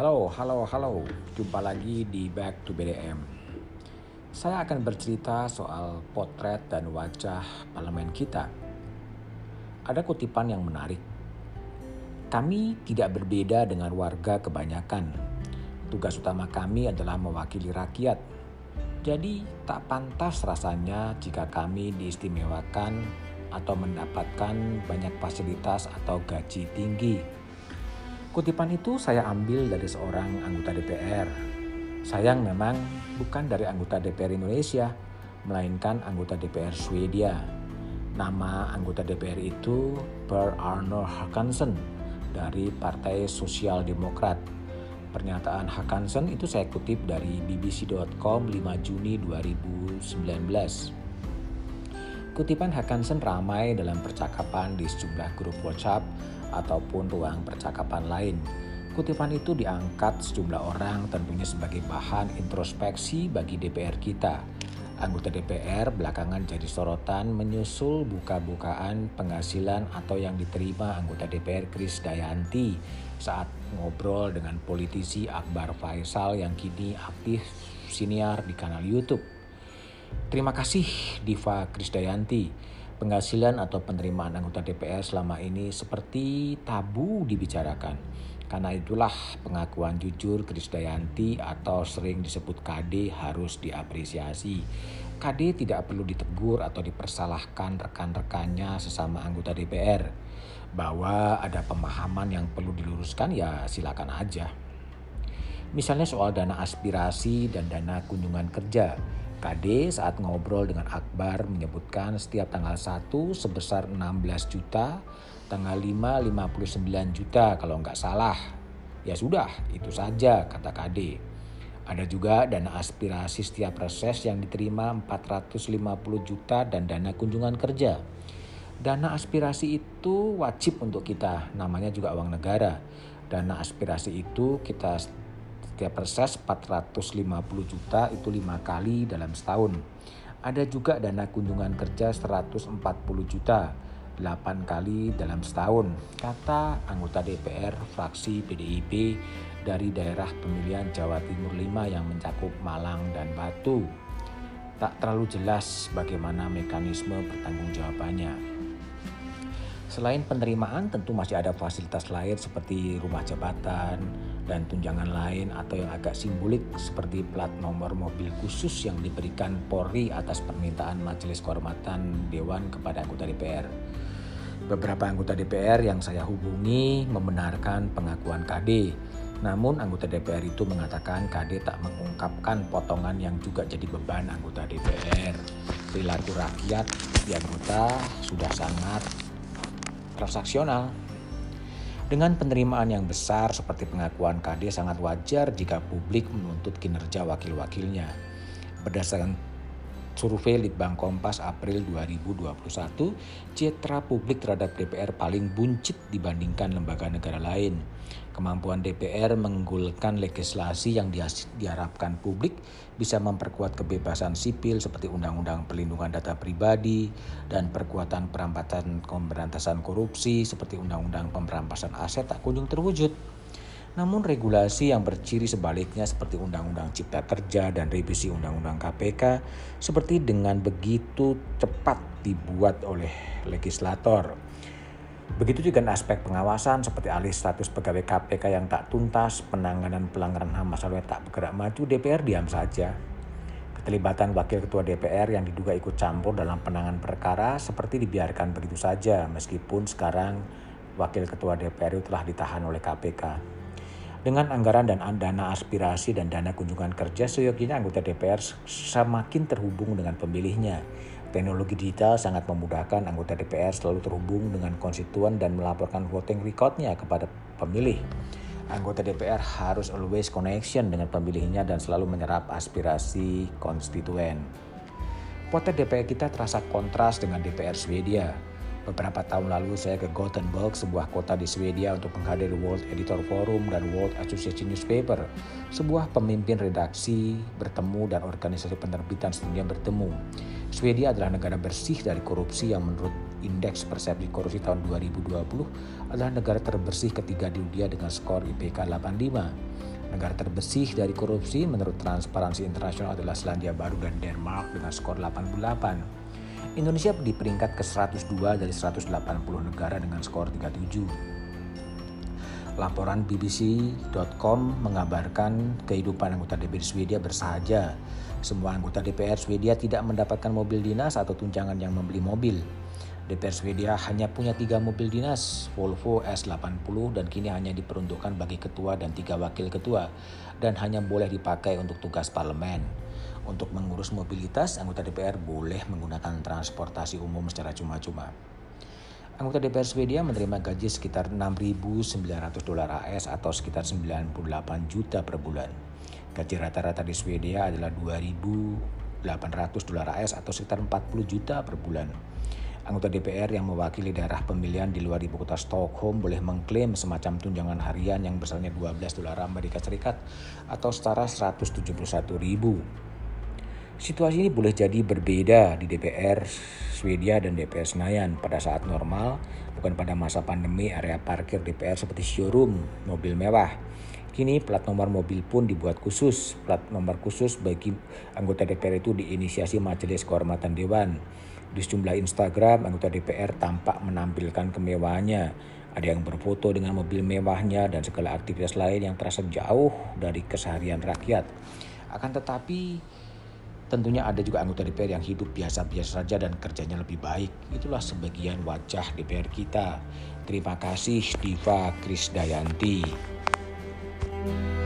Halo, halo, halo. Jumpa lagi di Back to BDM. Saya akan bercerita soal potret dan wajah parlemen kita. Ada kutipan yang menarik. Kami tidak berbeda dengan warga kebanyakan. Tugas utama kami adalah mewakili rakyat. Jadi tak pantas rasanya jika kami diistimewakan atau mendapatkan banyak fasilitas atau gaji tinggi Kutipan itu saya ambil dari seorang anggota DPR. Sayang memang bukan dari anggota DPR Indonesia, melainkan anggota DPR Swedia. Nama anggota DPR itu Per Arno Hakansen dari Partai Sosial Demokrat. Pernyataan Hakansen itu saya kutip dari bbc.com 5 Juni 2019. Kutipan Hakansen ramai dalam percakapan di sejumlah grup WhatsApp ataupun ruang percakapan lain. Kutipan itu diangkat sejumlah orang tentunya sebagai bahan introspeksi bagi DPR kita. Anggota DPR belakangan jadi sorotan menyusul buka-bukaan penghasilan atau yang diterima anggota DPR Kris Dayanti saat ngobrol dengan politisi Akbar Faisal yang kini aktif siniar di kanal YouTube. Terima kasih Diva Krisdayanti penghasilan atau penerimaan anggota DPR selama ini seperti tabu dibicarakan. Karena itulah pengakuan jujur Krisdayanti atau sering disebut KD harus diapresiasi. KD tidak perlu ditegur atau dipersalahkan rekan-rekannya sesama anggota DPR. Bahwa ada pemahaman yang perlu diluruskan ya silakan aja. Misalnya soal dana aspirasi dan dana kunjungan kerja KD saat ngobrol dengan Akbar menyebutkan setiap tanggal 1 sebesar 16 juta, tanggal 5 59 juta kalau nggak salah. Ya sudah, itu saja kata KD. Ada juga dana aspirasi setiap reses yang diterima 450 juta dan dana kunjungan kerja. Dana aspirasi itu wajib untuk kita, namanya juga uang negara. Dana aspirasi itu kita setiap reses 450 juta itu lima kali dalam setahun. Ada juga dana kunjungan kerja 140 juta 8 kali dalam setahun, kata anggota DPR fraksi PDIP dari daerah pemilihan Jawa Timur 5 yang mencakup Malang dan Batu. Tak terlalu jelas bagaimana mekanisme pertanggungjawabannya. Selain penerimaan tentu masih ada fasilitas lain seperti rumah jabatan dan tunjangan lain atau yang agak simbolik seperti plat nomor mobil khusus yang diberikan Polri atas permintaan Majelis Kehormatan Dewan kepada anggota DPR. Beberapa anggota DPR yang saya hubungi membenarkan pengakuan KD. Namun anggota DPR itu mengatakan KD tak mengungkapkan potongan yang juga jadi beban anggota DPR. Perilaku rakyat di anggota sudah sangat transaksional. Dengan penerimaan yang besar seperti pengakuan KD sangat wajar jika publik menuntut kinerja wakil-wakilnya. Berdasarkan survei Litbang Kompas April 2021, citra publik terhadap DPR paling buncit dibandingkan lembaga negara lain. Kemampuan DPR mengunggulkan legislasi yang diharapkan publik bisa memperkuat kebebasan sipil seperti Undang-Undang Perlindungan Data Pribadi dan perkuatan perampasan pemberantasan korupsi seperti Undang-Undang Pemberantasan Aset tak kunjung terwujud. Namun regulasi yang berciri sebaliknya seperti Undang-Undang Cipta Kerja dan revisi Undang-Undang KPK seperti dengan begitu cepat dibuat oleh legislator Begitu juga aspek pengawasan seperti alih status pegawai KPK yang tak tuntas, penanganan pelanggaran HAM masalahnya tak bergerak maju, DPR diam saja. Keterlibatan wakil ketua DPR yang diduga ikut campur dalam penanganan perkara seperti dibiarkan begitu saja meskipun sekarang wakil ketua DPR itu telah ditahan oleh KPK. Dengan anggaran dan dana aspirasi dan dana kunjungan kerja, seyogianya anggota DPR semakin terhubung dengan pemilihnya Teknologi digital sangat memudahkan anggota DPR selalu terhubung dengan konstituen dan melaporkan voting recordnya kepada pemilih. Anggota DPR harus always connection dengan pemilihnya dan selalu menyerap aspirasi konstituen. Potret DPR kita terasa kontras dengan DPR Swedia. Beberapa tahun lalu saya ke Gothenburg, sebuah kota di Swedia untuk menghadiri World Editor Forum dan World Association Newspaper. Sebuah pemimpin redaksi bertemu dan organisasi penerbitan sedunia bertemu. Swedia adalah negara bersih dari korupsi yang menurut Indeks Persepsi Korupsi tahun 2020 adalah negara terbersih ketiga di dunia dengan skor IPK 85. Negara terbersih dari korupsi menurut Transparansi Internasional adalah Selandia Baru dan Denmark dengan skor 88. Indonesia di peringkat ke-102 dari 180 negara dengan skor 37. Laporan BBC.com mengabarkan kehidupan anggota DPR Swedia bersahaja. Semua anggota DPR Swedia tidak mendapatkan mobil dinas atau tunjangan yang membeli mobil. DPR Swedia hanya punya tiga mobil dinas, Volvo S80 dan kini hanya diperuntukkan bagi ketua dan tiga wakil ketua dan hanya boleh dipakai untuk tugas parlemen. Untuk mengurus mobilitas, anggota DPR boleh menggunakan transportasi umum secara cuma-cuma. Anggota DPR Swedia menerima gaji sekitar 6.900 dolar AS atau sekitar 98 juta per bulan. Gaji rata-rata di Swedia adalah 2.800 dolar AS atau sekitar 40 juta per bulan. Anggota DPR yang mewakili daerah pemilihan di luar ibu kota Stockholm boleh mengklaim semacam tunjangan harian yang besarnya 12 dolar Amerika Serikat atau setara 171 ribu. Situasi ini boleh jadi berbeda di DPR Swedia dan DPR Senayan pada saat normal, bukan pada masa pandemi area parkir DPR seperti showroom mobil mewah. Kini plat nomor mobil pun dibuat khusus. Plat nomor khusus bagi anggota DPR itu diinisiasi Majelis Kehormatan Dewan. Di sejumlah Instagram, anggota DPR tampak menampilkan kemewahannya. Ada yang berfoto dengan mobil mewahnya dan segala aktivitas lain yang terasa jauh dari keseharian rakyat. Akan tetapi, Tentunya ada juga anggota DPR yang hidup biasa-biasa saja dan kerjanya lebih baik. Itulah sebagian wajah DPR kita. Terima kasih Diva Krisdayanti. Thank